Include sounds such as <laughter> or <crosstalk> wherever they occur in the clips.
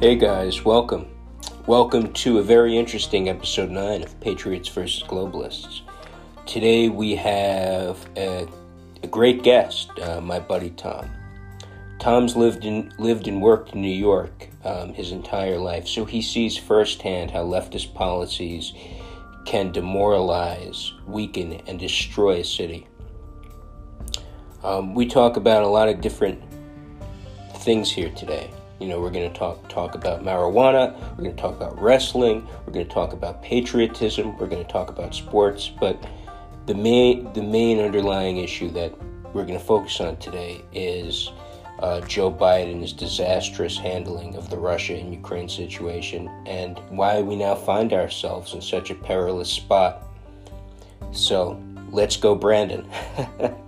Hey guys, welcome. Welcome to a very interesting episode 9 of Patriots versus Globalists. Today we have a, a great guest, uh, my buddy Tom. Tom's lived in lived and worked in New York um, his entire life, so he sees firsthand how leftist policies can demoralize, weaken, and destroy a city. Um, we talk about a lot of different things here today. You know, we're going to talk talk about marijuana. We're going to talk about wrestling. We're going to talk about patriotism. We're going to talk about sports. But the main the main underlying issue that we're going to focus on today is uh, Joe Biden's disastrous handling of the Russia and Ukraine situation and why we now find ourselves in such a perilous spot. So let's go, Brandon.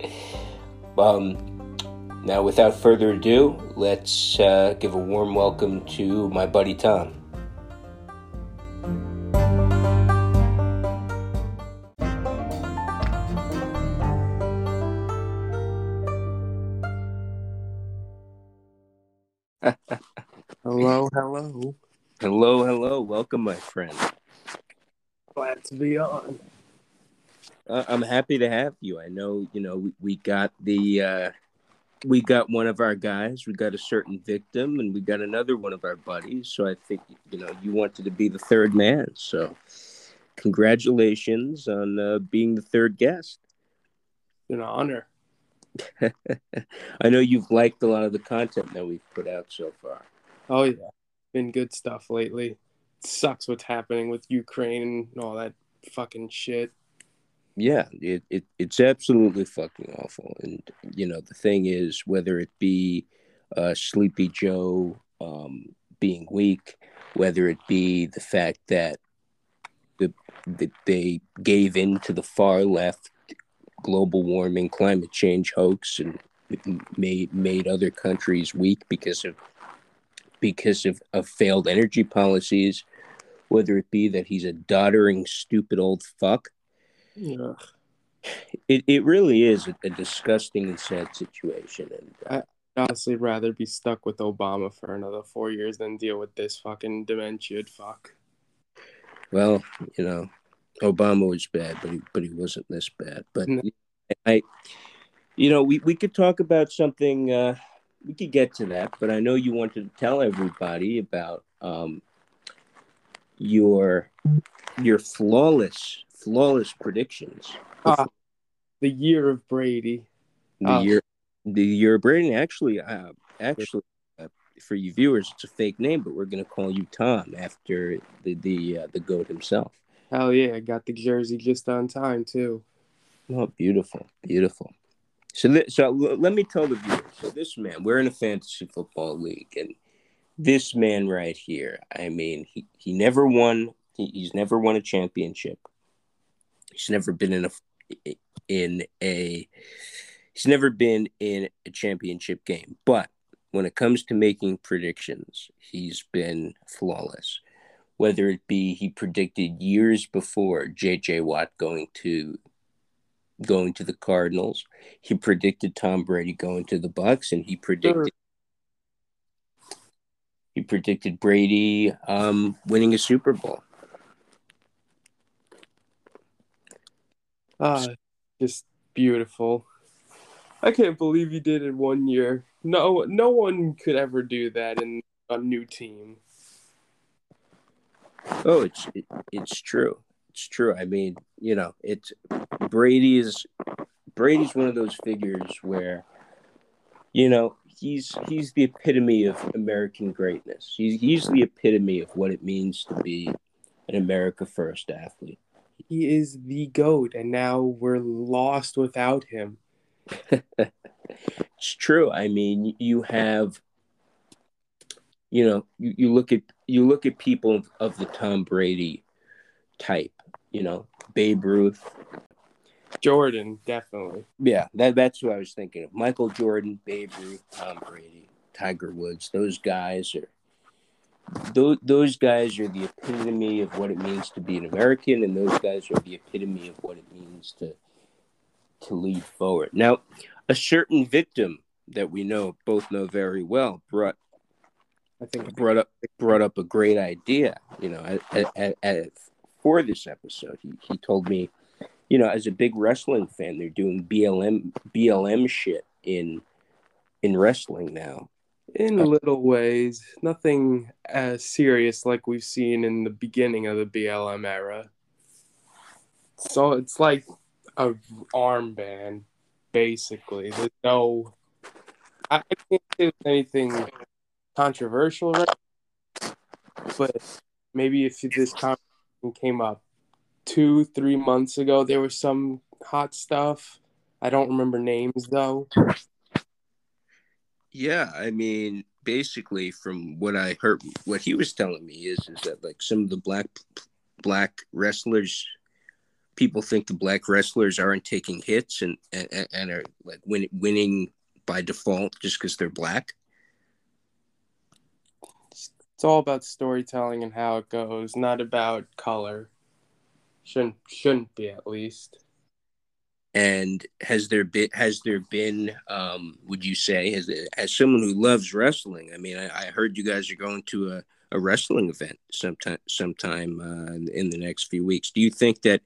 <laughs> um, now, without further ado, let's uh, give a warm welcome to my buddy Tom. <laughs> hello, hello. Hello, hello. Welcome, my friend. Glad to be on. Uh, I'm happy to have you. I know, you know, we, we got the uh, we got one of our guys, we got a certain victim, and we got another one of our buddies. So I think you know you wanted to be the third man. So congratulations on uh, being the third guest. An honor. <laughs> I know you've liked a lot of the content that we've put out so far. Oh yeah, been good stuff lately. It sucks what's happening with Ukraine and all that fucking shit yeah it, it it's absolutely fucking awful. And you know the thing is whether it be uh, sleepy joe um, being weak whether it be the fact that the that they gave in to the far left global warming climate change hoax and made made other countries weak because of because of, of failed energy policies whether it be that he's a doddering stupid old fuck yeah. It it really is a, a disgusting and sad situation, and uh, I honestly rather be stuck with Obama for another four years than deal with this fucking dementia fuck. Well, you know, Obama was bad, but he but he wasn't this bad. But no. I, you know, we we could talk about something. Uh, we could get to that, but I know you wanted to tell everybody about um, your your flawless flawless predictions. Uh, the year of Brady. The uh, year, the year of Brady. Actually, uh, actually, uh, for you viewers, it's a fake name, but we're gonna call you Tom after the the uh, the goat himself. Hell yeah! I got the jersey just on time too. Oh, beautiful, beautiful. So, th- so let me tell the viewers. So, this man, we're in a fantasy football league, and this man right here. I mean, he he never won. He, he's never won a championship. He's never been in a in a he's never been in a championship game, but when it comes to making predictions, he's been flawless. Whether it be he predicted years before JJ Watt going to going to the Cardinals, he predicted Tom Brady going to the Bucs, and he predicted sure. he predicted Brady um, winning a Super Bowl. Ah, just beautiful. I can't believe he did it one year. No, no one could ever do that in a new team. Oh, it's it, it's true. It's true. I mean, you know, it's Brady's Brady's one of those figures where, you know, he's he's the epitome of American greatness. He's he's the epitome of what it means to be an America First athlete he is the goat, and now we're lost without him. <laughs> it's true. I mean, you have, you know, you, you look at you look at people of, the Tom Brady type. You know, Babe Ruth, Jordan, definitely. Yeah, that that's who I was thinking of. Michael Jordan, Babe Ruth, Tom Brady, Tiger Woods. Those guys are those, those guys are the epitome of what it means to be an American, and those guys are the epitome of what it means to to lead forward. Now, a certain victim that we know both know very well brought I think brought up brought up a great idea. You know, at, at, at, for this episode, he he told me, you know, as a big wrestling fan, they're doing BLM BLM shit in in wrestling now. In uh, little ways, nothing as serious like we've seen in the beginning of the BLM era. So it's like a armband, basically. There's no, I can't say anything controversial, right? But maybe if this conversation came up two, three months ago, there was some hot stuff. I don't remember names though. Yeah, I mean, basically, from what I heard, what he was telling me is is that like some of the black black wrestlers, people think the black wrestlers aren't taking hits and and, and are like win, winning by default just because they're black. It's all about storytelling and how it goes, not about color. Shouldn't shouldn't be at least. And has there been has there been um, would you say as as someone who loves wrestling? I mean, I, I heard you guys are going to a, a wrestling event sometime sometime uh, in the next few weeks. Do you think that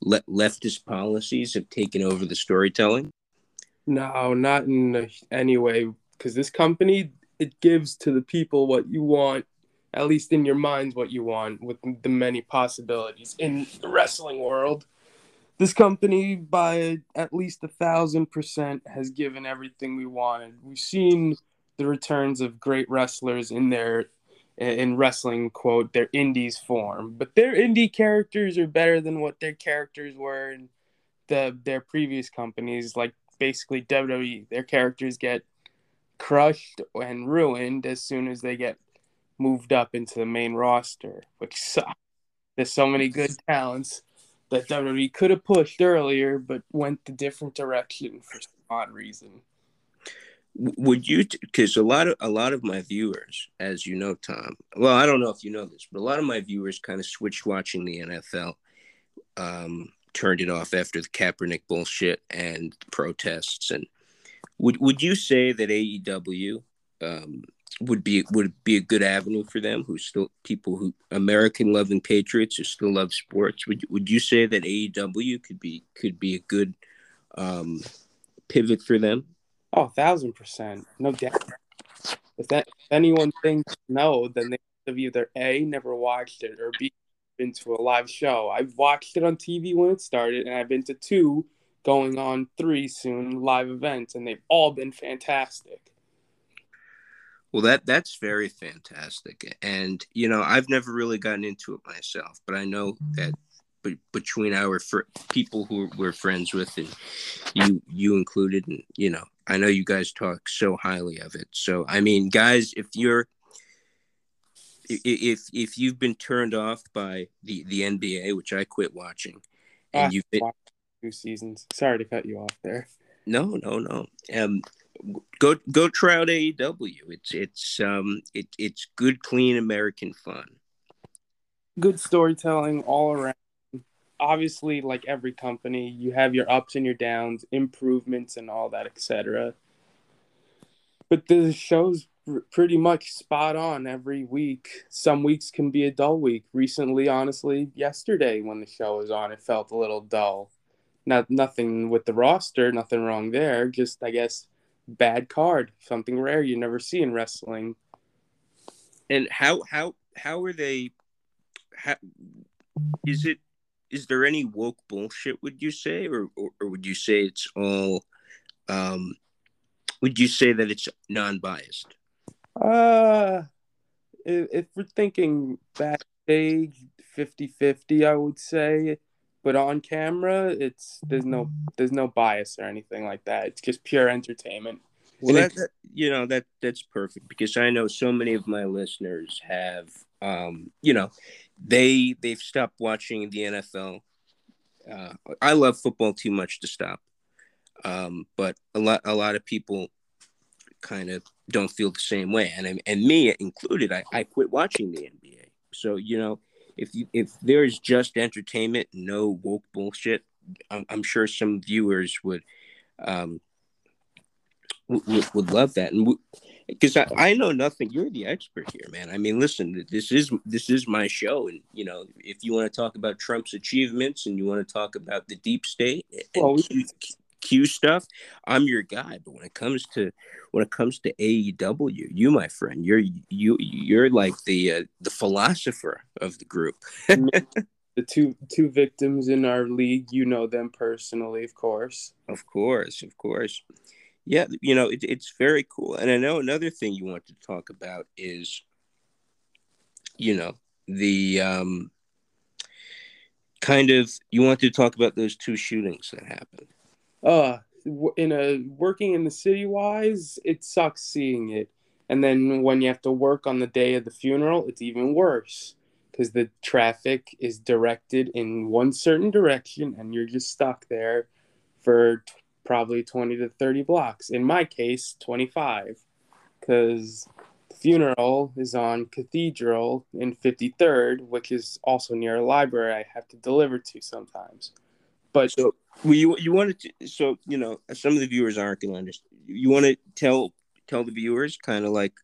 le- leftist policies have taken over the storytelling? No, not in any way. Because this company it gives to the people what you want, at least in your minds, what you want with the many possibilities in the wrestling world this company by at least a thousand percent has given everything we wanted. We've seen the returns of great wrestlers in their in wrestling quote their indies form, but their indie characters are better than what their characters were in the their previous companies, like basically WWE. Their characters get crushed and ruined as soon as they get moved up into the main roster, which sucks. There's so many good talents that WWE could have pushed earlier, but went the different direction for some odd reason. Would you? Because a lot of a lot of my viewers, as you know, Tom. Well, I don't know if you know this, but a lot of my viewers kind of switched watching the NFL, um, turned it off after the Kaepernick bullshit and protests. And would would you say that AEW um, would be would be a good avenue for them who still people who American loving patriots who still love sports. Would would you say that AEW could be could be a good um, pivot for them? Oh thousand percent. No doubt. If that if anyone thinks no then they have either a never watched it or b been to a live show. I've watched it on TV when it started and I've been to two going on three soon live events and they've all been fantastic well, that that's very fantastic, and you know I've never really gotten into it myself, but I know that b- between our fr- people who we're friends with, and you you included, and you know I know you guys talk so highly of it. So I mean, guys, if you're if if you've been turned off by the the NBA, which I quit watching, and you've been two seasons. Sorry to cut you off there. No, no, no. Um, go go try out AEW. It's it's um it it's good, clean American fun. Good storytelling all around. Obviously, like every company, you have your ups and your downs, improvements and all that, etc. But the show's pretty much spot on every week. Some weeks can be a dull week. Recently, honestly, yesterday when the show was on, it felt a little dull. Not nothing with the roster, nothing wrong there. Just I guess bad card, something rare you never see in wrestling. And how how how are they? How, is it? Is there any woke bullshit? Would you say, or or, or would you say it's all? Um, would you say that it's non-biased? Uh, if, if we're thinking backstage 50-50, I would say but on camera it's there's no there's no bias or anything like that. It's just pure entertainment. Well that, that, you know that that's perfect because i know so many of my listeners have um you know they they've stopped watching the nfl uh, i love football too much to stop. Um but a lot a lot of people kind of don't feel the same way. And and me included i, I quit watching the nba so you know if you if there's just entertainment, no woke bullshit, I'm, I'm sure some viewers would um, would, would love that, and because I, I know nothing. You're the expert here, man. I mean, listen, this is this is my show, and you know, if you want to talk about Trump's achievements and you want to talk about the deep state well, Q, Q stuff, I'm your guy. But when it comes to when it comes to AEW, you, my friend, you're you you're like the uh, the philosopher of the group. <laughs> the two two victims in our league, you know them personally, of course. Of course, of course yeah, you know, it, it's very cool. And I know another thing you want to talk about is, you know, the um, kind of you want to talk about those two shootings that happened. Uh, in a working in the city wise, it sucks seeing it. And then when you have to work on the day of the funeral, it's even worse because the traffic is directed in one certain direction and you're just stuck there for probably 20 to 30 blocks. In my case, 25, because funeral is on Cathedral in 53rd, which is also near a library I have to deliver to sometimes. But so you you wanted to so you know some of the viewers aren't going to understand. You want to tell tell the viewers kind of like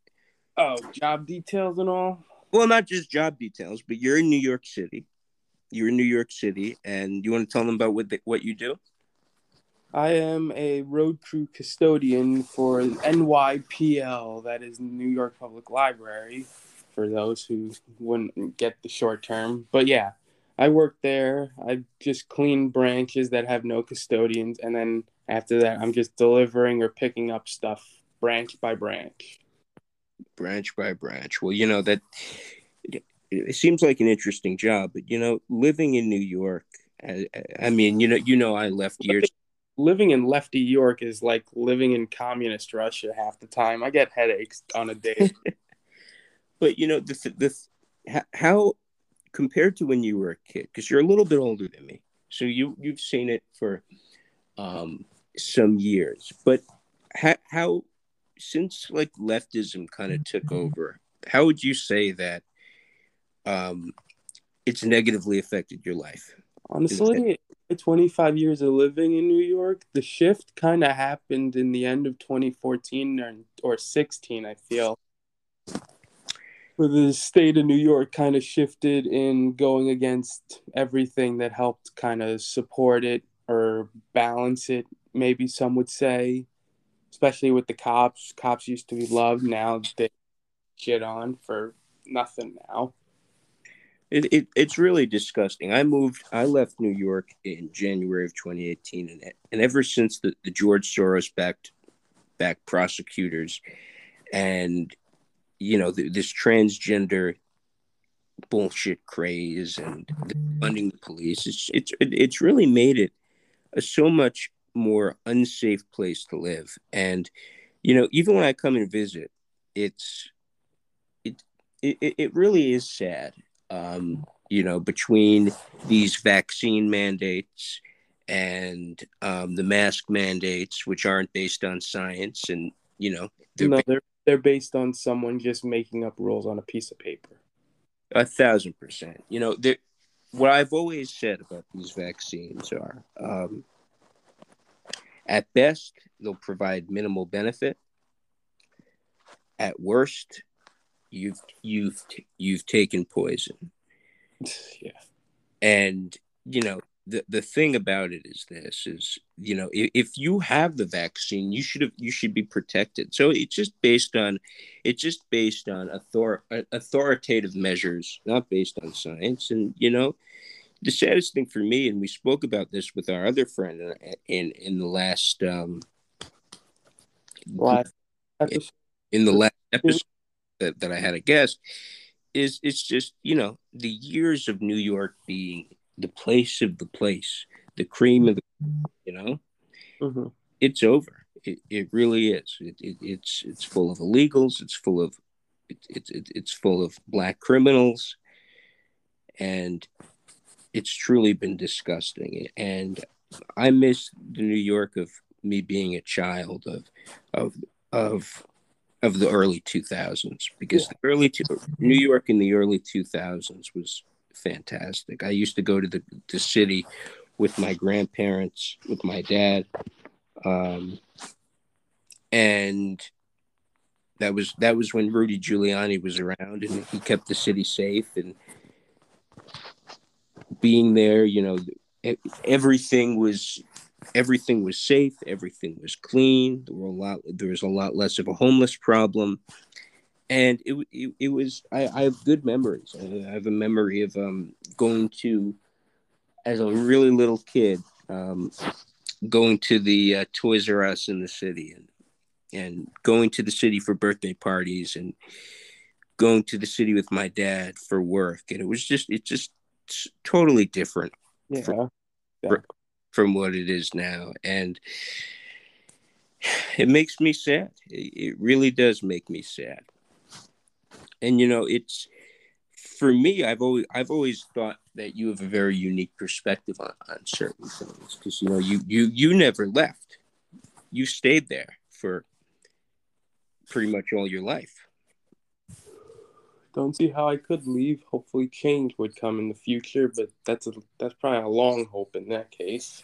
oh job details and all. Well, not just job details, but you're in New York City. You're in New York City, and you want to tell them about what the, what you do. I am a road crew custodian for NYPL, that is New York Public Library, for those who wouldn't get the short term. But yeah, I work there. I just clean branches that have no custodians, and then after that, I'm just delivering or picking up stuff branch by branch. Branch by branch. Well, you know that it seems like an interesting job, but you know, living in New York. I, I mean, you know, you know, I left years living in lefty York is like living in communist Russia half the time. I get headaches on a day. <laughs> but you know, this this how compared to when you were a kid, because you're a little bit older than me, so you you've seen it for um, some years. But how, how since like leftism kind of took over, how would you say that um, it's negatively affected your life? Honestly, 25 years of living in New York, the shift kind of happened in the end of 2014 or, or 16, I feel. Where the state of New York kind of shifted in going against everything that helped kind of support it or balance it, maybe some would say, especially with the cops. Cops used to be loved, now they shit on for nothing now. It, it, it's really disgusting. I moved, I left New York in January of 2018, and and ever since the, the George Soros backed backed prosecutors, and you know the, this transgender bullshit craze and funding the police, it's it's it's really made it a so much more unsafe place to live. And you know, even when I come and visit, it's it it, it really is sad um, you know, between these vaccine mandates and um, the mask mandates, which aren't based on science, and you know, they're no, they're they're based on someone just making up rules on a piece of paper. A thousand percent. You know, what I've always said about these vaccines are, um, at best, they'll provide minimal benefit. At worst, you've you've you've taken poison <sighs> yeah and you know the the thing about it is this is you know if, if you have the vaccine you should have you should be protected. So it's just based on it's just based on author authoritative measures not based on science. And you know the saddest thing for me and we spoke about this with our other friend in in, in the last um last in the last episode. that, that I had a guest is it's just you know the years of New York being the place of the place, the cream of the you know, mm-hmm. it's over. It, it really is. It, it, it's it's full of illegals. It's full of it's it, it's full of black criminals, and it's truly been disgusting. And I miss the New York of me being a child of of of of the early 2000s because yeah. the early two, New York in the early 2000s was fantastic. I used to go to the, the city with my grandparents, with my dad. Um, and that was that was when Rudy Giuliani was around, and he kept the city safe and being there. You know, everything was everything was safe, everything was clean. There were a lot. There was a lot less of a homeless problem, and it it, it was. I, I have good memories. I have a memory of um, going to, as a really little kid, um, going to the uh, Toys R Us in the city and and going to the city for birthday parties and going to the city with my dad for work and it was just it just totally different yeah. From, yeah. from what it is now and <sighs> it makes me sad it really does make me sad and you know it's for me i've always i've always thought that you have a very unique perspective on, on certain things because you know you you you never left you stayed there for pretty much all your life don't see how I could leave. Hopefully, change would come in the future, but that's a that's probably a long hope in that case.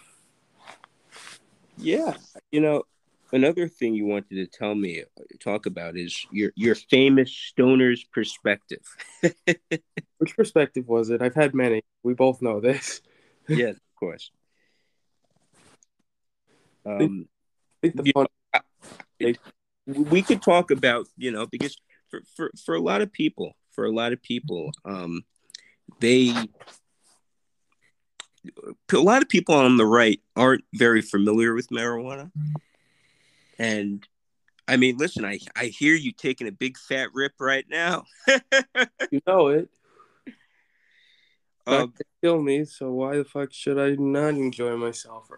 Yeah, you know, another thing you wanted to tell me talk about is your your famous stoner's perspective. <laughs> Which perspective was it? I've had many. We both know this. <laughs> yes, of course. Um, I think the fun. Know, we could talk about you know because for, for, for a lot of people, for a lot of people, um, they a lot of people on the right aren't very familiar with marijuana. And I mean, listen, I, I hear you taking a big fat rip right now. <laughs> you know it. Um, kill me, so why the fuck should I not enjoy myself?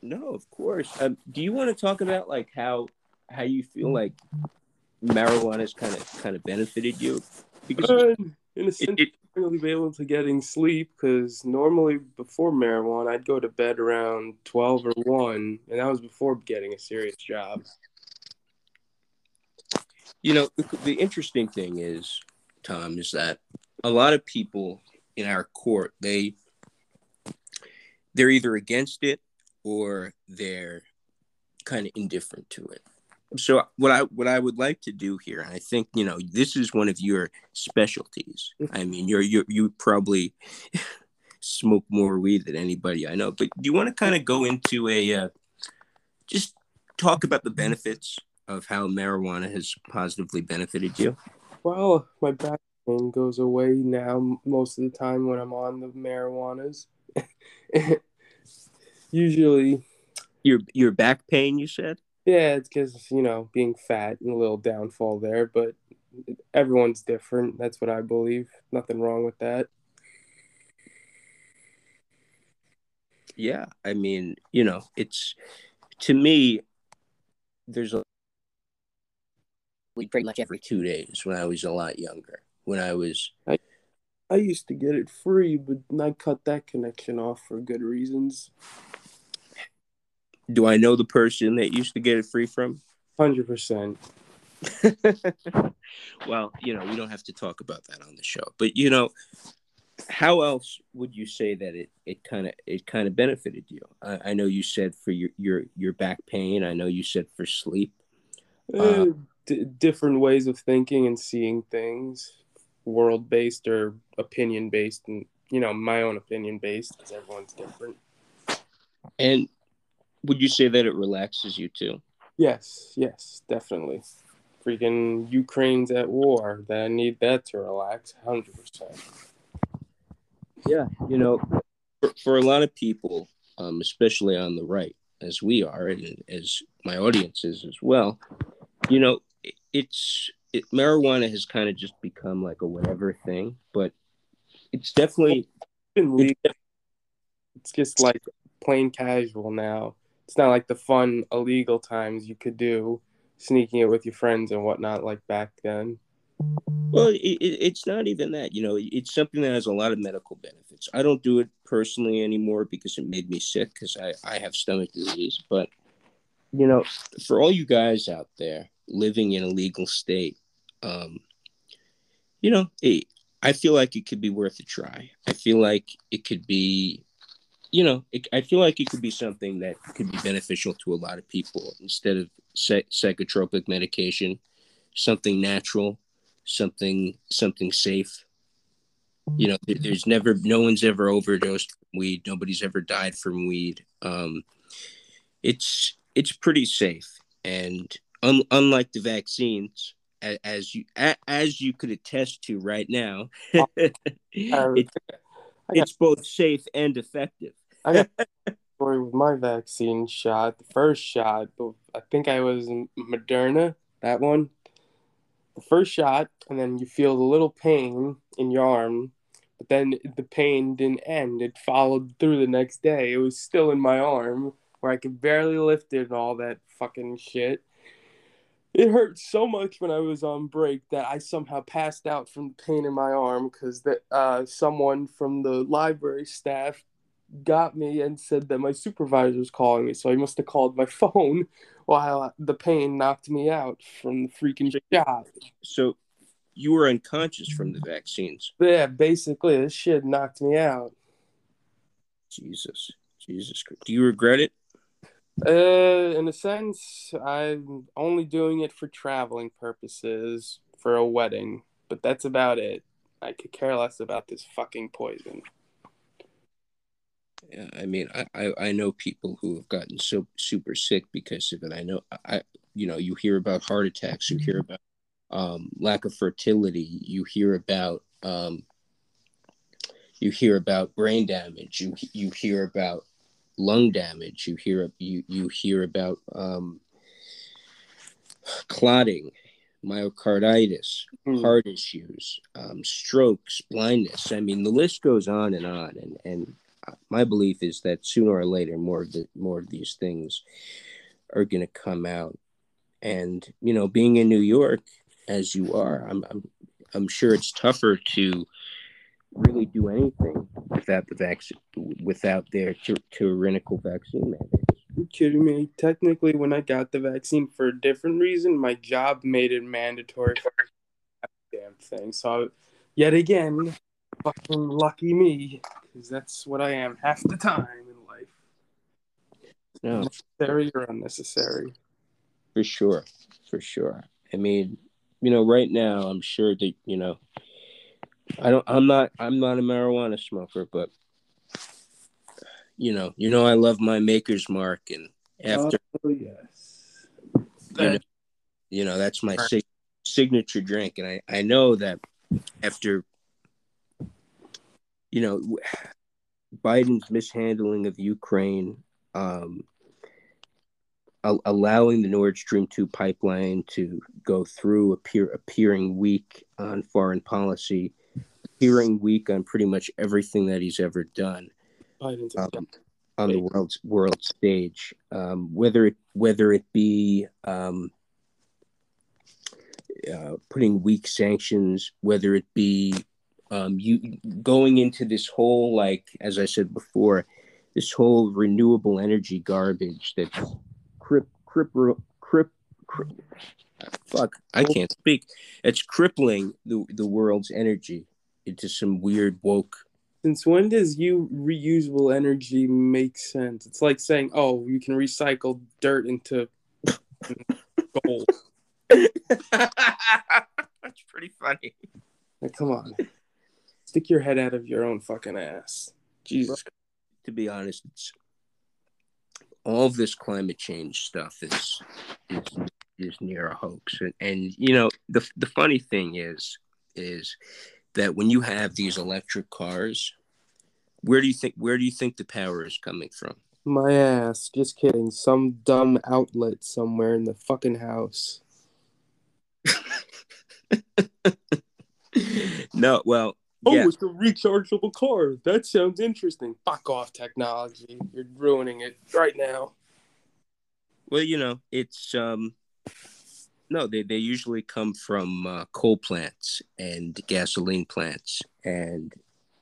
No, of course. Um, do you want to talk about like how how you feel like marijuana has kind of kind of benefited you? Because uh, in a sense, it, really be able to getting sleep because normally before marijuana, I'd go to bed around twelve or one, and that was before getting a serious job. You know, the, the interesting thing is, Tom, is that a lot of people in our court they they're either against it or they're kind of indifferent to it so what I what I would like to do here, and I think you know this is one of your specialties. I mean, you're you you probably <laughs> smoke more weed than anybody I know. But do you want to kind of go into a uh, just talk about the benefits of how marijuana has positively benefited you? Well, my back pain goes away now most of the time when I'm on the marijuanas. <laughs> Usually, your your back pain, you said. Yeah, it's because you know being fat and a little downfall there, but everyone's different. That's what I believe. Nothing wrong with that. Yeah, I mean, you know, it's to me. There's a pretty much every two days when I was a lot younger. When I was, I, I used to get it free, but I cut that connection off for good reasons. Do I know the person that used to get it free from? Hundred percent. <laughs> Well, you know, we don't have to talk about that on the show, but you know, how else would you say that it it kind of it kind of benefited you? I, I, know you said for your your your back pain. I know you said for sleep. Uh, uh, d- different ways of thinking and seeing things, world based or opinion based, and you know, my own opinion based because everyone's different. And would you say that it relaxes you too? Yes, yes, definitely. Freaking Ukraine's at war. That I need that to relax, hundred percent. Yeah, you know, for, for a lot of people, um, especially on the right, as we are, and as my audience is as well, you know, it, it's it, marijuana has kind of just become like a whatever thing, but it's definitely it's, it's just like plain casual now it's not like the fun illegal times you could do sneaking it with your friends and whatnot like back then. Well it, it's not even that you know it's something that has a lot of medical benefits. I don't do it personally anymore because it made me sick because I, I have stomach disease but you know for all you guys out there living in a legal state um you know it, i feel like it could be worth a try. I feel like it could be you know, it, I feel like it could be something that could be beneficial to a lot of people instead of psychotropic medication, something natural, something something safe. You know, there's never no one's ever overdosed from weed. Nobody's ever died from weed. Um, it's it's pretty safe, and un, unlike the vaccines, as, as you as you could attest to right now, <laughs> it's, it's both safe and effective. I got <laughs> story with my vaccine shot. The first shot, I think I was Moderna. That one, the first shot, and then you feel the little pain in your arm, but then the pain didn't end. It followed through the next day. It was still in my arm where I could barely lift it and all that fucking shit. It hurt so much when I was on break that I somehow passed out from the pain in my arm because that uh, someone from the library staff got me and said that my supervisor was calling me. So I must have called my <laughs> phone while the pain knocked me out from the freaking shot. So you were unconscious from the vaccines. But yeah, basically, this shit knocked me out. Jesus, Jesus, Christ. do you regret it? Uh, in a sense, I'm only doing it for traveling purposes for a wedding, but that's about it. I could care less about this fucking poison. Yeah, I mean, I, I, I know people who have gotten so super sick because of it. I know, I you know, you hear about heart attacks, you hear about um, lack of fertility, you hear about um, you hear about brain damage, you you hear about lung damage, you hear you you hear about um, clotting, myocarditis, mm. heart issues, um, strokes, blindness. I mean, the list goes on and on, and and my belief is that sooner or later more of the more of these things are going to come out and you know being in new york as you are i'm i'm, I'm sure it's tougher to really do anything without the vaccine without their tyrannical vaccine mandates you kidding me technically when i got the vaccine for a different reason my job made it mandatory for damn thing so yet again fucking lucky me because that's what I am half the time in life. No. Necessary or unnecessary. For sure. For sure. I mean, you know, right now I'm sure that, you know, I don't I'm not I'm not a marijuana smoker, but you know, you know I love my maker's mark and after Oh yes. You know, you know that's my sig- signature drink and I I know that after you know, Biden's mishandling of Ukraine, um, allowing the Nord Stream 2 pipeline to go through, appear, appearing weak on foreign policy, appearing weak on pretty much everything that he's ever done um, on the world's world stage. Um, whether it whether it be um, uh, putting weak sanctions, whether it be um, you going into this whole like as I said before, this whole renewable energy garbage that's crip crip crip, crip fuck I can't speak. It's crippling the the world's energy into some weird woke. Since when does you reusable energy make sense? It's like saying, "Oh, you can recycle dirt into gold." <laughs> That's pretty funny. Like, come on stick your head out of your own fucking ass. Jesus. To be honest, it's all of this climate change stuff is is, is near a hoax, and, and you know the the funny thing is is that when you have these electric cars, where do you think where do you think the power is coming from? My ass. Just kidding. Some dumb outlet somewhere in the fucking house. <laughs> no, well, Oh, yeah. it's a rechargeable car. That sounds interesting. Fuck off, technology. You're ruining it right now. Well, you know, it's um no, they, they usually come from uh, coal plants and gasoline plants, and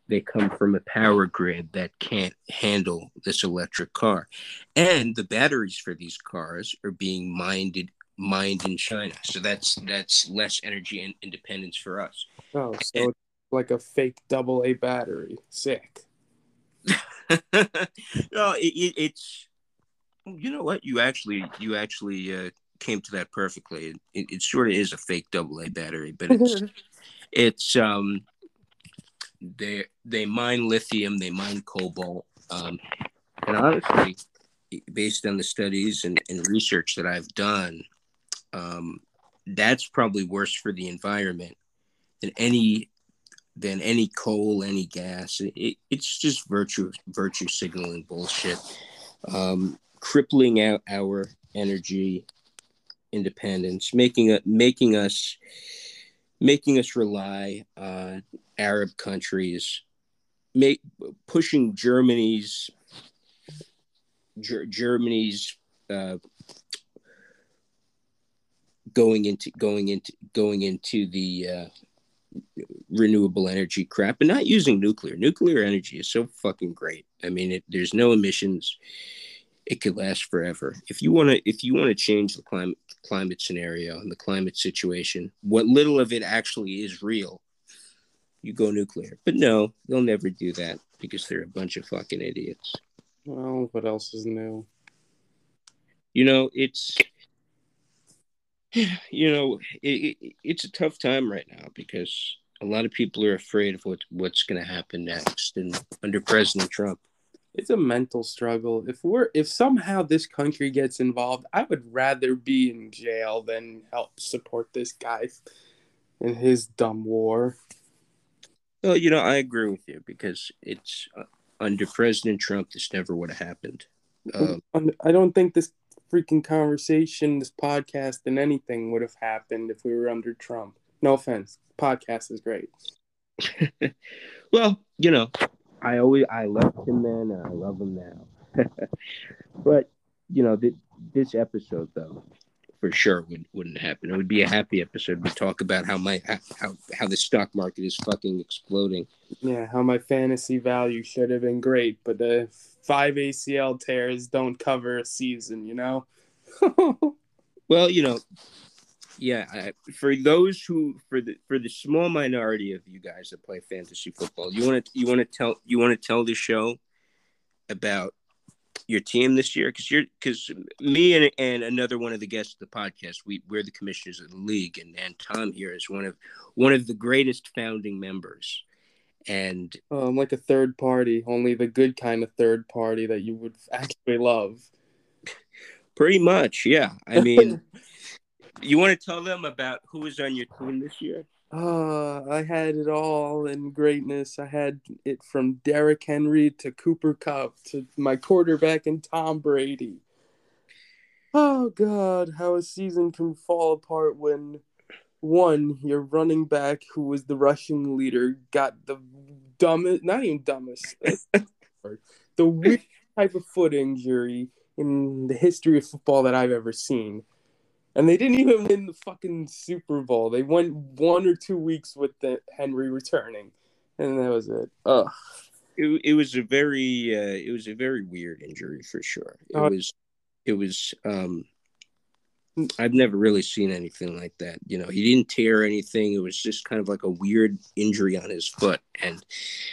they come from a power grid that can't handle this electric car. And the batteries for these cars are being mined mined in China, so that's that's less energy and independence for us. Oh, so and, like a fake double A battery. Sick. <laughs> no, it, it, it's you know what you actually you actually uh, came to that perfectly. It, it sort of is a fake double A battery, but it's <laughs> it's um they they mine lithium, they mine cobalt, um, and honestly, based on the studies and, and research that I've done, um, that's probably worse for the environment than any than any coal, any gas. It, it's just virtue virtue signaling bullshit, um, crippling out our energy independence, making it making us making us rely on Arab countries, make pushing Germany's Ger- Germany's uh, going into going into going into the uh, renewable energy crap and not using nuclear. Nuclear energy is so fucking great. I mean, it, there's no emissions. It could last forever. If you want to, if you want to change the climate climate scenario and the climate situation, what little of it actually is real, you go nuclear. But no, they'll never do that because they're a bunch of fucking idiots. Well, what else is new? You know, it's <sighs> you know, it, it, it's a tough time right now because a lot of people are afraid of what, what's going to happen next and under President Trump. It's a mental struggle. If we're if somehow this country gets involved, I would rather be in jail than help support this guy in his dumb war. Well, you know, I agree with you because it's uh, under President Trump, this never would have happened. Um, I don't think this freaking conversation, this podcast, and anything would have happened if we were under Trump. No offense, podcast is great. <laughs> well, you know, I always I loved him then, and I love him now. <laughs> but you know, th- this episode though, for sure would, wouldn't happen. It would be a happy episode. We talk about how my how how the stock market is fucking exploding. Yeah, how my fantasy value should have been great, but the five ACL tears don't cover a season. You know. <laughs> well, you know, yeah. I, for those who for the for the small minority of you guys that play fantasy football, you want to you want to tell you want to tell the show about your team this year? Because you're because me and, and another one of the guests of the podcast, we we're the commissioners of the league, and and Tom here is one of one of the greatest founding members. And oh, I'm like a third party, only the good kind of third party that you would <laughs> actually love. Pretty much, yeah. I mean, <laughs> you want to tell them about who was on your team this year? Uh, I had it all in greatness. I had it from Derrick Henry to Cooper Kupp to my quarterback and Tom Brady. Oh God, how a season can fall apart when one, your running back who was the rushing leader got the dumbest not even dumbest <laughs> the weird type of foot injury in the history of football that I've ever seen and they didn't even win the fucking Super Bowl. They went one or two weeks with the Henry returning, and that was it. Ugh. It, it was a very uh, it was a very weird injury for sure. It uh, was it was um I've never really seen anything like that. You know, he didn't tear anything. It was just kind of like a weird injury on his foot. And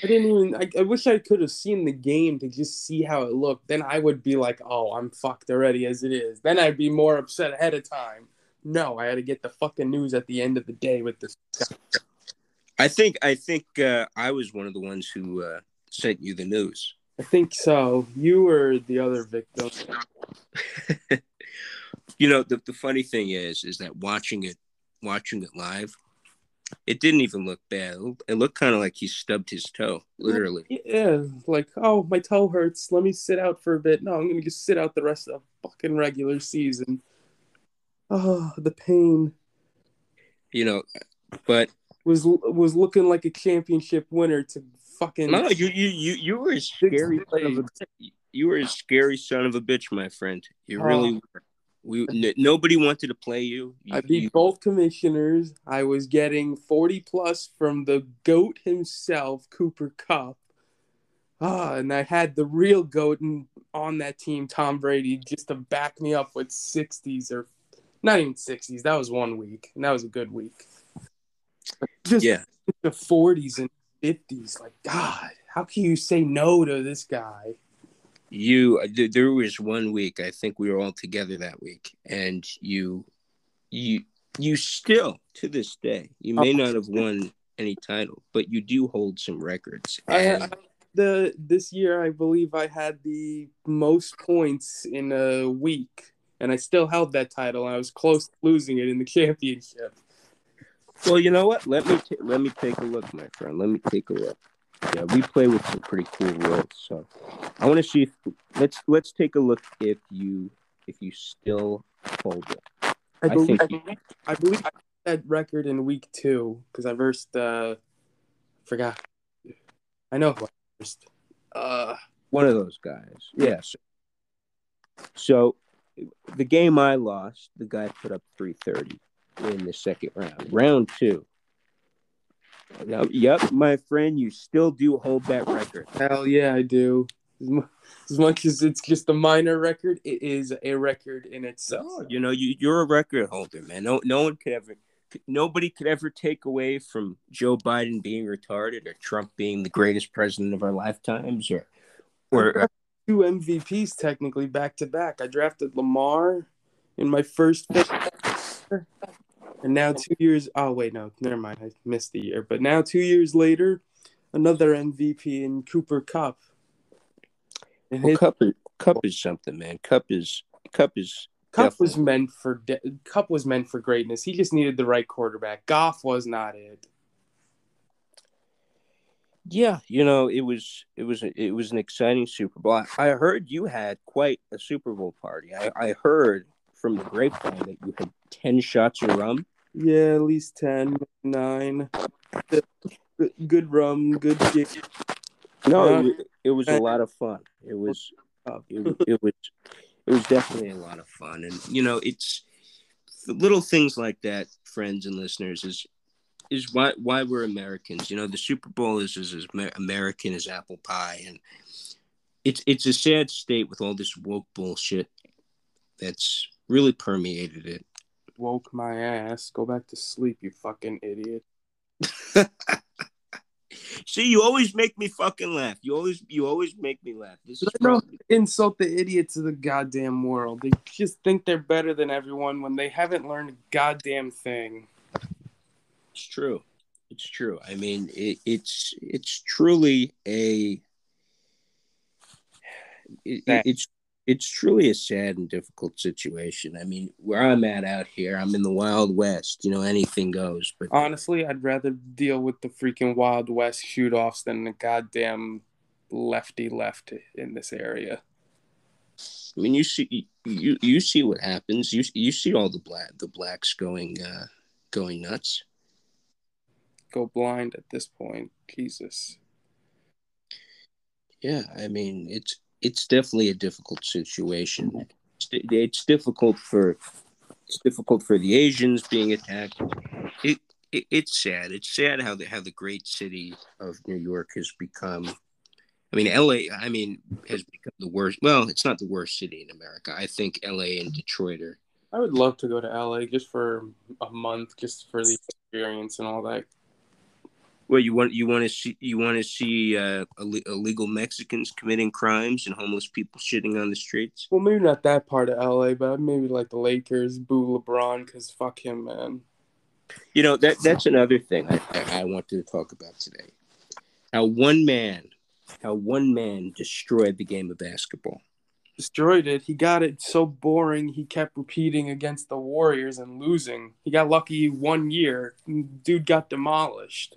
I didn't even, I, I wish I could have seen the game to just see how it looked. Then I would be like, oh, I'm fucked already as it is. Then I'd be more upset ahead of time. No, I had to get the fucking news at the end of the day with this guy. I think, I think uh, I was one of the ones who uh, sent you the news. I think so. You were the other victim. <laughs> you know the, the funny thing is is that watching it watching it live it didn't even look bad. It looked kind of like he stubbed his toe literally. Yeah like oh my toe hurts. Let me sit out for a bit. No i'm gonna just sit out the rest of the fucking regular season. Oh the pain. You know but was was looking like a championship winner to fucking no you you you, you were a scary son of a, you were a scary son of a bitch my friend. You really oh. were we n- nobody wanted to play you. you I beat both commissioners. I was getting forty plus from the goat himself, Cooper Kupp. Ah, and I had the real goat in, on that team, Tom Brady, just to back me up with sixties or not even sixties. That was one week, and that was a good week. Just yeah, the forties and fifties. Like God, how can you say no to this guy? You there was one week I think we were all together that week, and you you you still to this day you may oh. not have won any title, but you do hold some records. And... I, the this year I believe I had the most points in a week, and I still held that title. I was close to losing it in the <laughs> championship. Well, you know what? Let me t- let me take a look, my friend. Let me take a look. Yeah, we play with some pretty cool rules. So I want to see if let's let's take a look if you if you still hold it. I, I believe, think you, I believe I that record in week two because I versed uh forgot. I know who I versed. Uh one of those guys. Yes. So the game I lost, the guy put up 330 in the second round. Round two. Yep, my friend, you still do hold that record. Hell yeah, I do. As much as it's just a minor record, it is a record in itself. You know, you, you're a record holder, man. No, no one could ever, nobody could ever take away from Joe Biden being retarded or Trump being the greatest president of our lifetimes, or, or uh, two MVPs technically back to back. I drafted Lamar in my first and now two years. Oh wait, no, never mind. I missed the year. But now two years later, another MVP in Cooper Kupp. And well, his, Kupp, is, Kupp is something, man. Kupp is Kupp is Kupp definitely. was meant for de- Kupp was meant for greatness. He just needed the right quarterback. Goff was not it. Yeah, you know, it was it was it was an exciting Super Bowl. I, I heard you had quite a Super Bowl party. I, I heard from the grapevine that you had ten shots of rum. Yeah, at least 10, 9. Good rum, good game. No, it, it, was a lot of fun. It was, oh. it, it was, it was definitely a lot of fun. And you know, it's little things like that, friends and listeners, is is why why we're Americans. You know, the Super Bowl is is as American as apple pie, and it's it's a sad state with all this woke bullshit that's really permeated it woke my ass. Go back to sleep, you fucking idiot. <laughs> See, you always make me fucking laugh. You always, you always make me laugh. This is probably... insult the idiots of the goddamn world. They just think they're better than everyone when they haven't learned a goddamn thing. It's true. It's true. I mean, it, it's it's truly a. It, it's it's truly a sad and difficult situation. I mean, where I'm at out here, I'm in the Wild West. You know, anything goes. But honestly, I'd rather deal with the freaking Wild West shoot offs than the goddamn lefty left in this area. I mean, you see, you you see what happens. You you see all the black the blacks going uh, going nuts. Go blind at this point, Jesus. Yeah, I mean it's it's definitely a difficult situation. It's, it's difficult for it's difficult for the Asians being attacked. It, it, it's sad. It's sad how the how the great city of New York has become. I mean, LA. I mean, has become the worst. Well, it's not the worst city in America. I think LA and Detroit are. I would love to go to LA just for a month, just for the experience and all that well, you want you want to see you want to see uh, illegal Mexicans committing crimes and homeless people shitting on the streets. Well, maybe not that part of LA, but maybe like the Lakers, boo LeBron, because fuck him, man. You know that that's another thing I, I, I wanted to talk about today. How one man, how one man destroyed the game of basketball. Destroyed it. He got it so boring. He kept repeating against the Warriors and losing. He got lucky one year. Dude got demolished.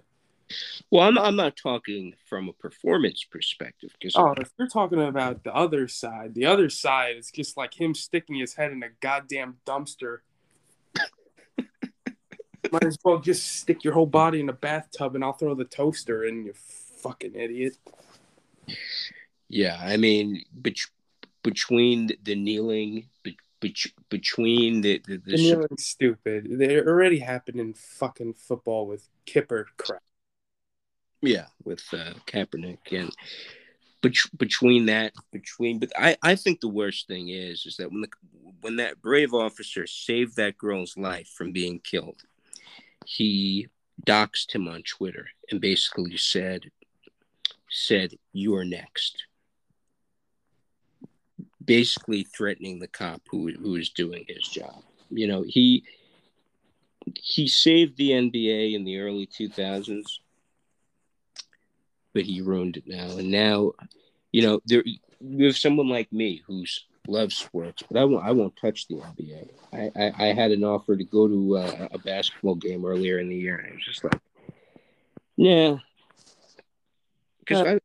Well, I'm, I'm not talking from a performance perspective. Because oh, if you're talking about the other side, the other side is just like him sticking his head in a goddamn dumpster. <laughs> Might as well just stick your whole body in a bathtub and I'll throw the toaster in, you fucking idiot. Yeah, I mean, bet- between the kneeling, be- be- between the the, the, the kneeling, stupid. They already happened in fucking football with Kipper crap. Yeah, with uh, Kaepernick and bet- between that between but I, I think the worst thing is is that when the when that brave officer saved that girl's life from being killed, he doxed him on Twitter and basically said said you are next. basically threatening the cop who who is doing his job. You know, he he saved the NBA in the early 2000s, but he ruined it now. And now, you know, there you have someone like me who's loves sports, but I won't I won't touch the NBA. I I, I had an offer to go to uh, a basketball game earlier in the year, and I was just like, yeah, because I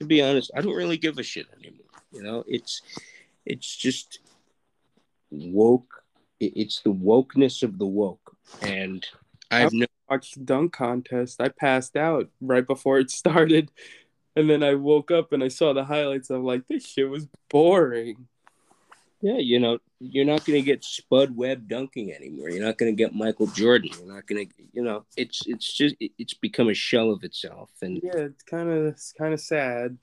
to be honest, I don't really give a shit anymore. You know, it's it's just woke. It's the wokeness of the woke, and I've no watched the dunk contest. I passed out right before it <laughs> started, and then I woke up and I saw the highlights. I'm like, this shit was boring. Yeah, you know, you're not going to get Spud Webb dunking anymore. You're not going to get Michael Jordan. You're not going to, you know, it's it's just it's become a shell of itself. And yeah, it's kind of it's kind of sad.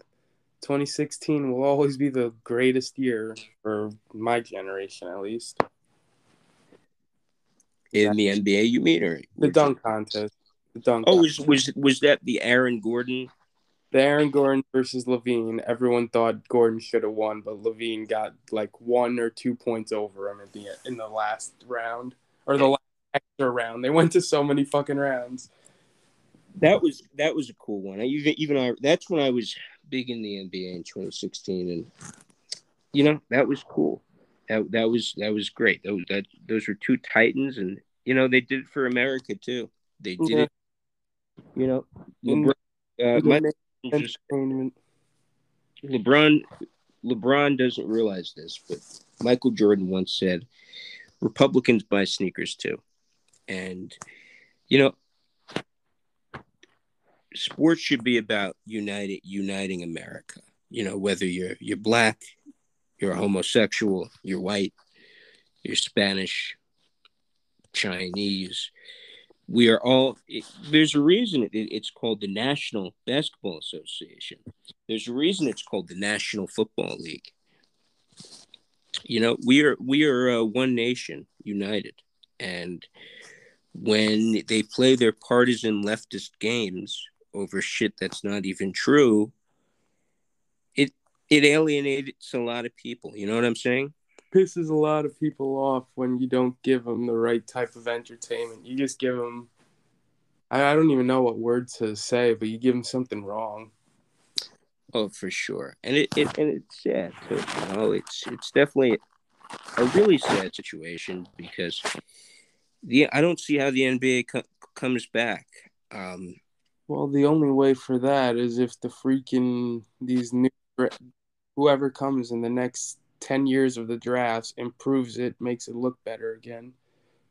2016 will always be the greatest year for my generation, at least. In the NBA, you mean, or the dunk contest? The dunk. Oh, was was was that the Aaron Gordon? The Aaron Gordon versus LaVine. Everyone thought Gordon should have won, but LaVine got like one or two points over him at the in the last round or the last extra round. They went to so many fucking rounds. That was that was a cool one. I even even I that's when I was big in the NBA in 2016, and you know that was cool. That that was that was great. Those that those were two titans, and you know they did it for America too. They did yeah. it. You know, LeBron, uh, just, LeBron LeBron doesn't realize this, but Michael Jordan once said, "Republicans buy sneakers too," and you know sports should be about united uniting America. You know, whether you're you're black, you're homosexual, you're white, you're Spanish, Chinese. We are all. It, there's a reason it, it's called the National Basketball Association. There's a reason it's called the National Football League. You know, we are we are uh, one nation, united, and when they play their partisan leftist games, over shit that's not even true, it alienates a lot of people. You know what I'm saying? Pisses a lot of people off when you don't give them the right type of entertainment. You just give them. I, I don't even know what word to say, but you give them something wrong. Oh, for sure, and it, it and it's sad too. You know, it's it's definitely a really sad situation because the I don't see how the NBA co- comes back. Um, well, the only way for that is if the freaking these new whoever comes in the next 10 years of the drafts improves it, makes it look better again.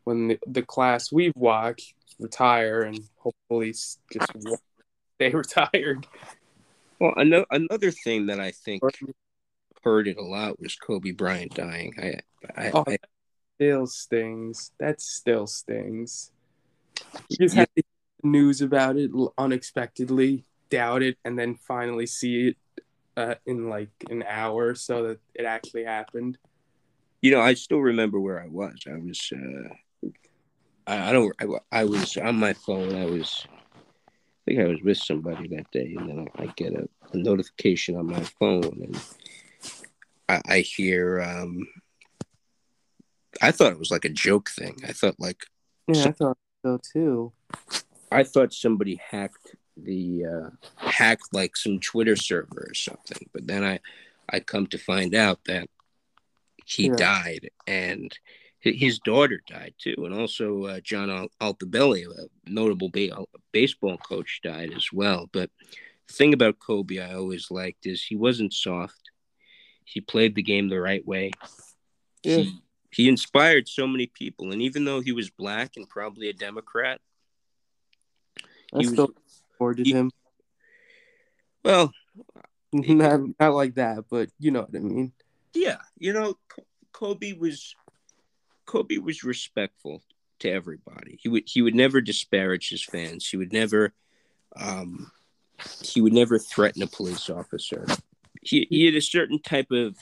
When the, the class we've watched retire and hopefully just stay <laughs> retired. Well, another another thing that I think hurt it a lot was Kobe Bryant dying. I, I, oh, I still stings. That still stings. You just yeah. have to news about it unexpectedly, doubt it, and then finally see it uh, in like an hour so that it actually happened. You know, I still remember where I was. I was, uh, I, I don't, I, I was on my phone. I was, I think I was with somebody that day, and then I, I get a, a, notification on my phone, and I, I hear, um, I thought it was like a joke thing. I thought like, yeah, I thought so too. I thought somebody hacked the uh, hacked like some Twitter server or something, but then I I come to find out that he yeah. died and his daughter died too, and also uh, John Altobelli, a notable ba- baseball coach, died as well. But the thing about Kobe I always liked is he wasn't soft. He played the game the right way. Yeah. He, he inspired so many people, and even though he was black and probably a Democrat, I still was, supported he, him. Well, <laughs> not not like that, but you know what I mean. Yeah, you know, Kobe was Kobe was respectful to everybody. He would he would never disparage his fans. He would never um he would never threaten a police officer. He he had a certain type of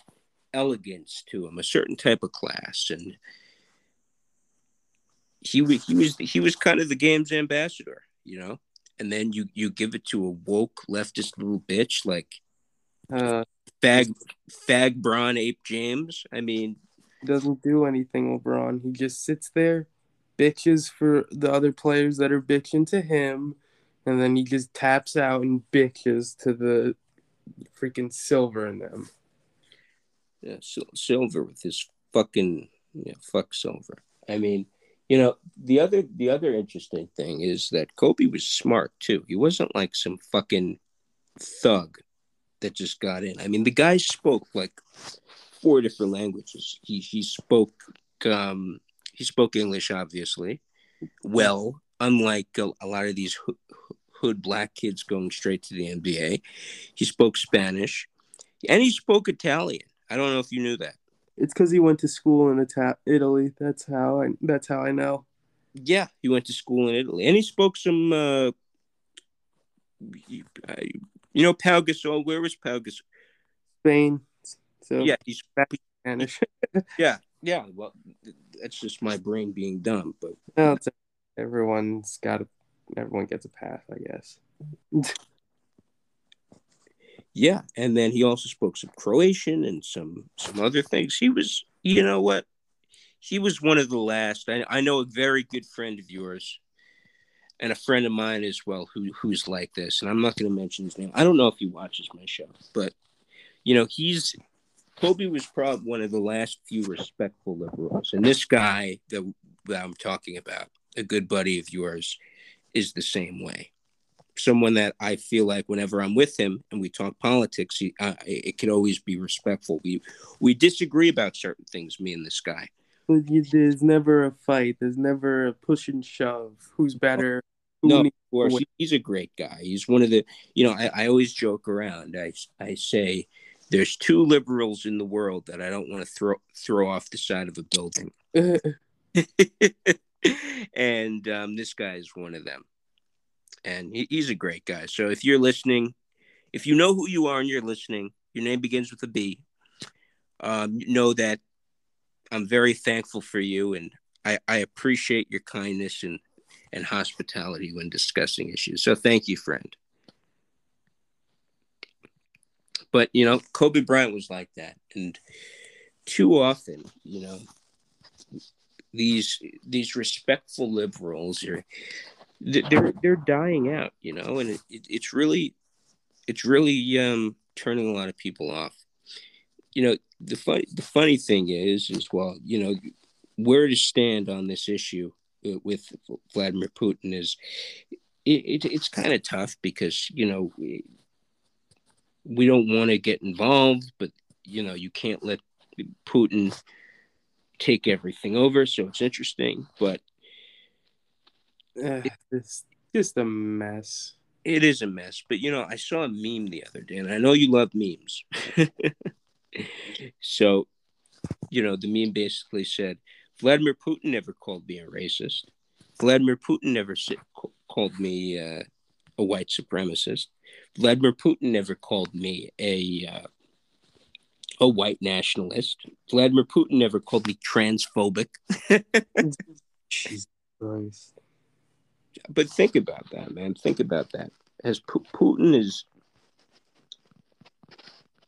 elegance to him, a certain type of class, and he was he was he was kind of the game's ambassador you know, and then you you give it to a woke leftist little bitch like uh Fag, fag, Bron, ape James. I mean, doesn't do anything, LeBron. He just sits there, bitches for the other players that are bitching to him, and then he just taps out and bitches to the freaking silver in them. Yeah, silver with his fucking yeah, fuck silver. I mean, you know, the other the other interesting thing is that Kobe was smart too. He wasn't like some fucking thug that just got in. I mean, the guy spoke like four different languages. He he spoke um, he spoke English, obviously, well. Unlike a, a lot of these hood, hood black kids going straight to the NBA, he spoke Spanish, and he spoke Italian. I don't know if you knew that. It's because he went to school in Ita- Italy. That's how I. That's how I know. Yeah, he went to school in Italy, and he spoke some. Uh, you know, Pau Gasol. Where was Pau Gasol? Spain. So yeah, he's Spanish. <laughs> yeah, yeah. Well, that's just my brain being dumb. But no, everyone's got a, everyone gets a path, I guess. <laughs> yeah, and then he also spoke some Croatian and some some other things. He was, you know what? He was one of the last. I, I know a very good friend of yours and a friend of mine as well who who's like this and i'm not going to mention his name i don't know if he watches my show but you know he's Kobe was probably one of the last few respectful liberals. And this guy that, that I'm talking about, a good buddy of yours, is the same way. Someone that I feel like whenever I'm with him and we talk politics, he, uh, it can always be respectful. We we disagree about certain things, me and this guy. There's never a fight. There's never a push and shove. Who's better? Who no, of course. He's a great guy. He's one of the, you know, I, I always joke around. I, I say, there's two liberals in the world that I don't want to throw throw off the side of a building. <laughs> <laughs> and um, this guy is one of them. And he, he's a great guy. So if you're listening, if you know who you are and you're listening, your name begins with a B. Um, know that I'm very thankful for you, and I, I appreciate your kindness and and hospitality when discussing issues. So thank you, friend. But you know, Kobe Bryant was like that, and too often, you know, these these respectful liberals are they're they're dying out, you know, and it, it, it's really it's really um, turning a lot of people off. You know, the funny the funny thing is, is well, you know, where to stand on this issue with Vladimir Putin is it, it it's kind of tough because you know we don't want to get involved, but you know, you can't let Putin take everything over. So it's interesting, but uh, it's just a mess. It is a mess, but you know, I saw a meme the other day, and I know you love memes. <laughs> so, you know, the meme basically said Vladimir Putin never called me a racist. Vladimir Putin never called me uh, a white supremacist. Vladimir Putin never called me a uh, a white nationalist. Vladimir Putin never called me transphobic. <laughs> Jesus Christ. But think about that, man. Think about that. As P- Putin is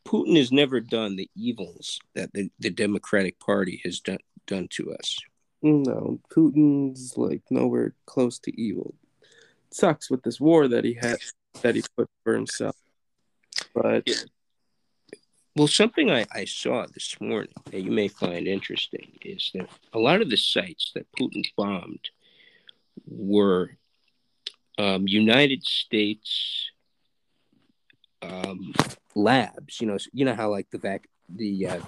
Putin has never done the evils that the, the Democratic Party has done done to us. No, Putin's like nowhere close to evil. It sucks with this war that he had that he put for himself. But yeah. well, something I, I saw this morning that you may find interesting is that a lot of the sites that Putin bombed were um, United States um, labs. You know, you know how like the vac the uh,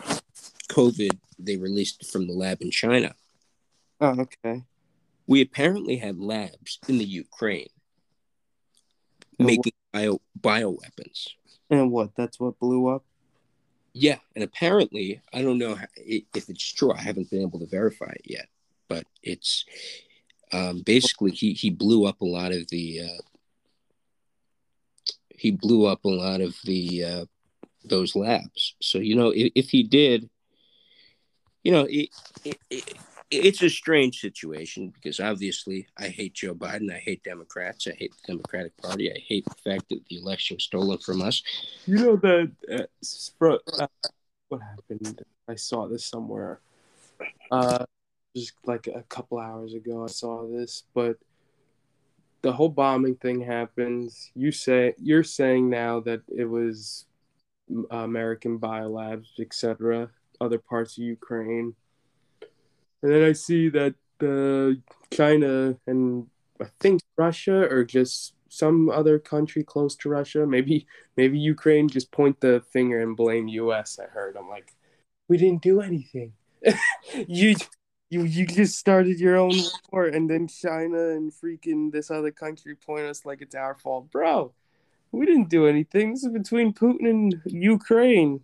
COVID they released from the lab in China. Oh, okay. We apparently had labs in the Ukraine making bio bio weapons. And what? That's what blew up. Yeah, and apparently, I don't know if it's true. I haven't been able to verify it yet, but it's um, basically he he blew up a lot of the uh, he blew up a lot of the uh, those labs. So you know, if, if he did, you know, it, it, it, it's a strange situation because obviously I hate Joe Biden. I hate Democrats. I hate the Democratic Party. I hate the fact that the election was stolen from us. You know that uh, uh, what happened? I saw this somewhere. Uh, just like a couple hours ago, I saw this, but the whole bombing thing happens. You say you're saying now that it was American biolabs, etc., other parts of Ukraine and then I see that uh, China and I think Russia or just some other country close to Russia, maybe maybe Ukraine, just point the finger and blame U.S. I heard. I'm like, we didn't do anything. <laughs> you you you just started your own war, and then China and freaking this other country point us like it's our fault, bro. We didn't do anything. This is between Putin and Ukraine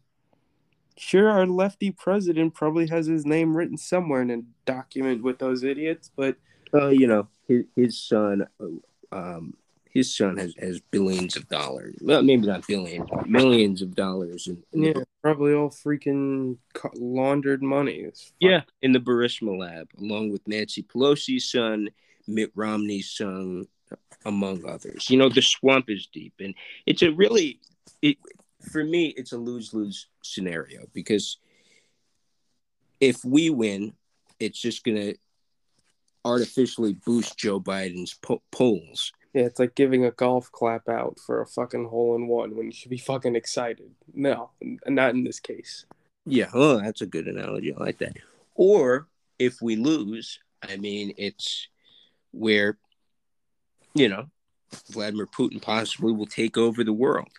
sure our lefty president probably has his name written somewhere in a document with those idiots but uh, you know his, his son um, his son has, has billions of dollars well maybe not billions millions of dollars in, in yeah probably all freaking laundered money. Yeah. In the burisma lab along with nancy pelosi's son mitt romney's son among others. You know the swamp is deep and it's a really it, for me, it's a lose lose scenario because if we win, it's just going to artificially boost Joe Biden's po- polls. Yeah, it's like giving a golf clap out for a fucking hole in one when you should be fucking excited. No, not in this case. Yeah, oh, that's a good analogy. I like that. Or if we lose, I mean, it's where, you know, Vladimir Putin possibly will take over the world.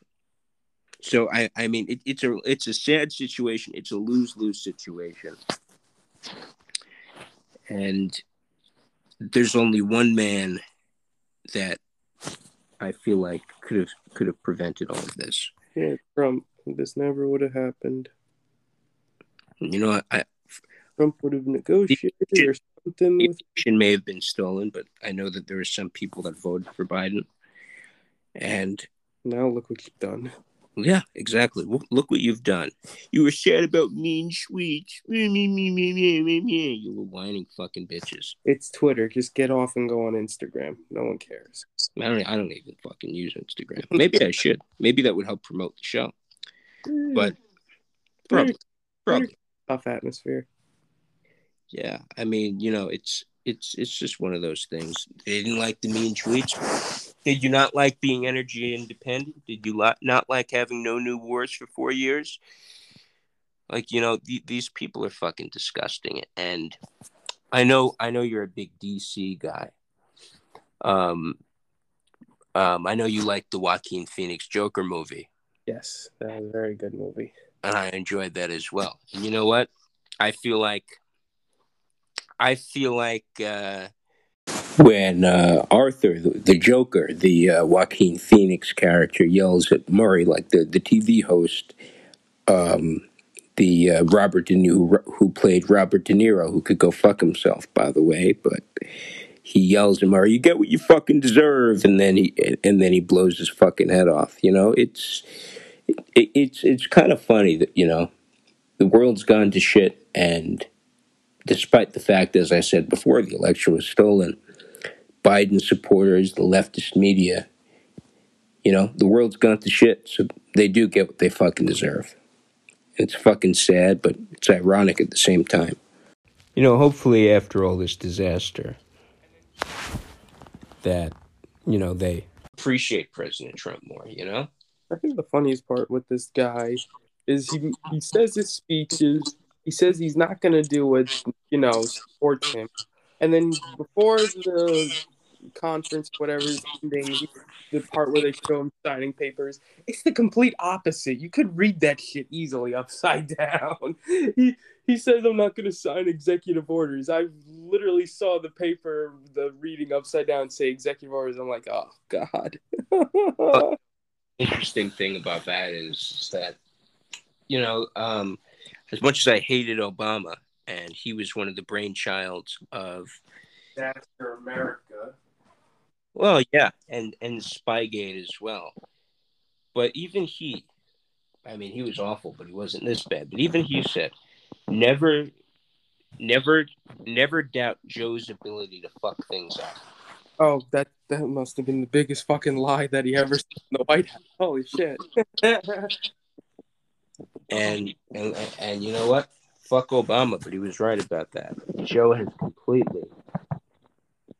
So I, I mean, it, it's a it's a sad situation. It's a lose lose situation, and there's only one man that I feel like could have could have prevented all of this. Yeah, Trump. This never would have happened. You know, I Trump would have negotiated or something. The election may have been stolen, but I know that there were some people that voted for Biden, and now look what you've done. Yeah, exactly. Look what you've done. You were sad about mean sweets. Me, me, me, me, me, me, me. You were whining fucking bitches. It's Twitter. Just get off and go on Instagram. No one cares. I don't. I don't even fucking use Instagram. Maybe I should. Maybe that would help promote the show. Mm. But probably, mm. probably tough atmosphere. Yeah, I mean, you know, it's it's it's just one of those things. They didn't like the mean tweets. Did you not like being energy independent? Did you not like having no new wars for four years? Like you know, th- these people are fucking disgusting. And I know, I know you're a big DC guy. Um, um, I know you like the Joaquin Phoenix Joker movie. Yes, that was a very good movie, and I enjoyed that as well. And you know what? I feel like I feel like uh, when uh, Arthur, the, Joker, the uh, Joaquin Phoenix character, yells at Murray, like the, the TV host, um, the uh, Robert De Niro, who played Robert De Niro, who could go fuck himself, by the way, but he yells at Murray, "You get what you fucking deserve," and then he and then he blows his fucking head off. You know, it's it, it's it's kind of funny that you know the world's gone to shit and despite the fact, as I said before, the election was stolen, Biden supporters, the leftist media, you know, the world's gone to shit, so they do get what they fucking deserve. It's fucking sad, but it's ironic at the same time. You know, hopefully after all this disaster, that, you know, they appreciate President Trump more, you know? I think the funniest part with this guy is he, he says his speeches he says he's not going to do what you know supports him, and then before the conference, whatever ending, the part where they show him signing papers, it's the complete opposite. You could read that shit easily upside <laughs> down. he he says I'm not going to sign executive orders. I literally saw the paper, the reading upside down say executive orders. I'm like, oh god. <laughs> interesting thing about that is that you know um, as much as I hated Obama, and he was one of the brainchilds of Disaster America. Well, yeah, and and Spygate as well. But even he, I mean, he was awful, but he wasn't this bad. But even he said, never never never doubt Joe's ability to fuck things up. Oh, that that must have been the biggest fucking lie that he ever said in the White House. Holy shit. <laughs> And and and you know what? Fuck Obama, but he was right about that. Joe has completely,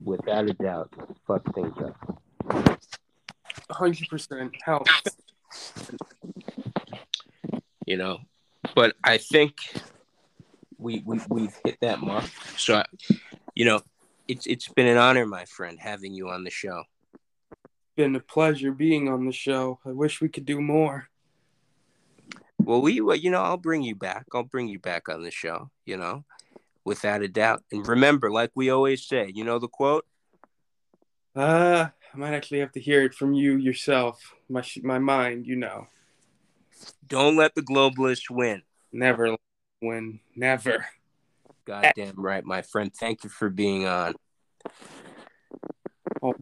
without a doubt, fucked things up. Hundred percent. How? You know, but I think we we we've hit that mark. So, I, you know, it's it's been an honor, my friend, having you on the show. Been a pleasure being on the show. I wish we could do more. Well, we, well, you know, I'll bring you back. I'll bring you back on the show. You know, without a doubt. And remember, like we always say, you know the quote. Uh, I might actually have to hear it from you yourself. My my mind, you know. Don't let the globalists win. Never win. Never. Goddamn right, my friend. Thank you for being on. Oh,